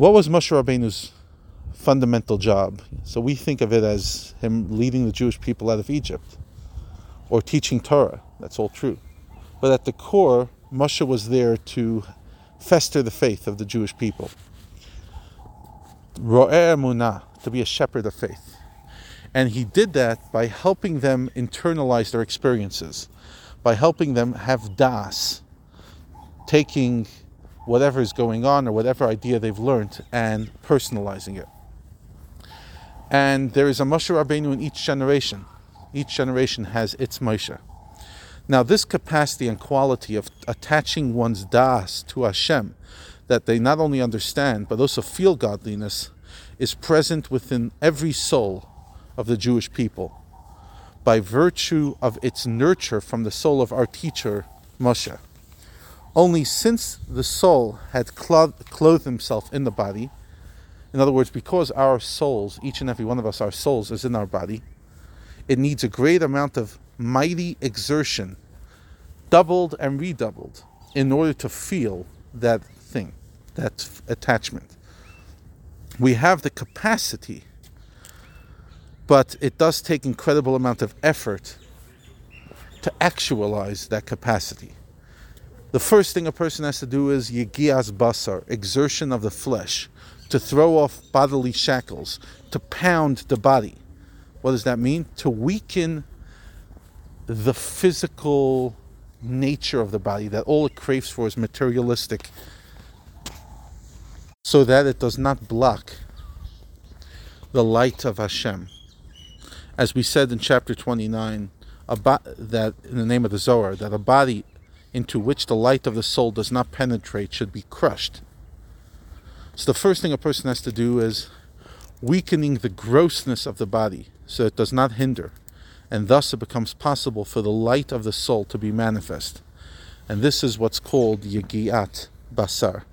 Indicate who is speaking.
Speaker 1: What was Moshe Rabbeinu's fundamental job? So we think of it as him leading the Jewish people out of Egypt or teaching Torah. That's all true. But at the core, Moshe was there to fester the faith of the Jewish people. Ro'er Munah, to be a shepherd of faith. And he did that by helping them internalize their experiences, by helping them have das, taking whatever is going on or whatever idea they've learned and personalizing it. And there is a Moshe Rabbeinu in each generation. Each generation has its Moshe. Now, this capacity and quality of attaching one's das to Hashem, that they not only understand but also feel godliness, is present within every soul of the Jewish people by virtue of its nurture from the soul of our teacher, Moshe. Only since the soul had clothed himself in the body, in other words, because our souls, each and every one of us, our souls is in our body, it needs a great amount of mighty exertion, doubled and redoubled, in order to feel that thing, that attachment. We have the capacity, but it does take incredible amount of effort to actualize that capacity. The first thing a person has to do is yigias basar, exertion of the flesh, to throw off bodily shackles, to pound the body. What does that mean? To weaken the physical nature of the body, that all it craves for is materialistic, so that it does not block the light of Hashem. As we said in chapter 29, bo- that in the name of the Zohar, that a body into which the light of the soul does not penetrate should be crushed. So the first thing a person has to do is weakening the grossness of the body so it does not hinder, and thus it becomes possible for the light of the soul to be manifest. And this is what's called Yagiat Basar.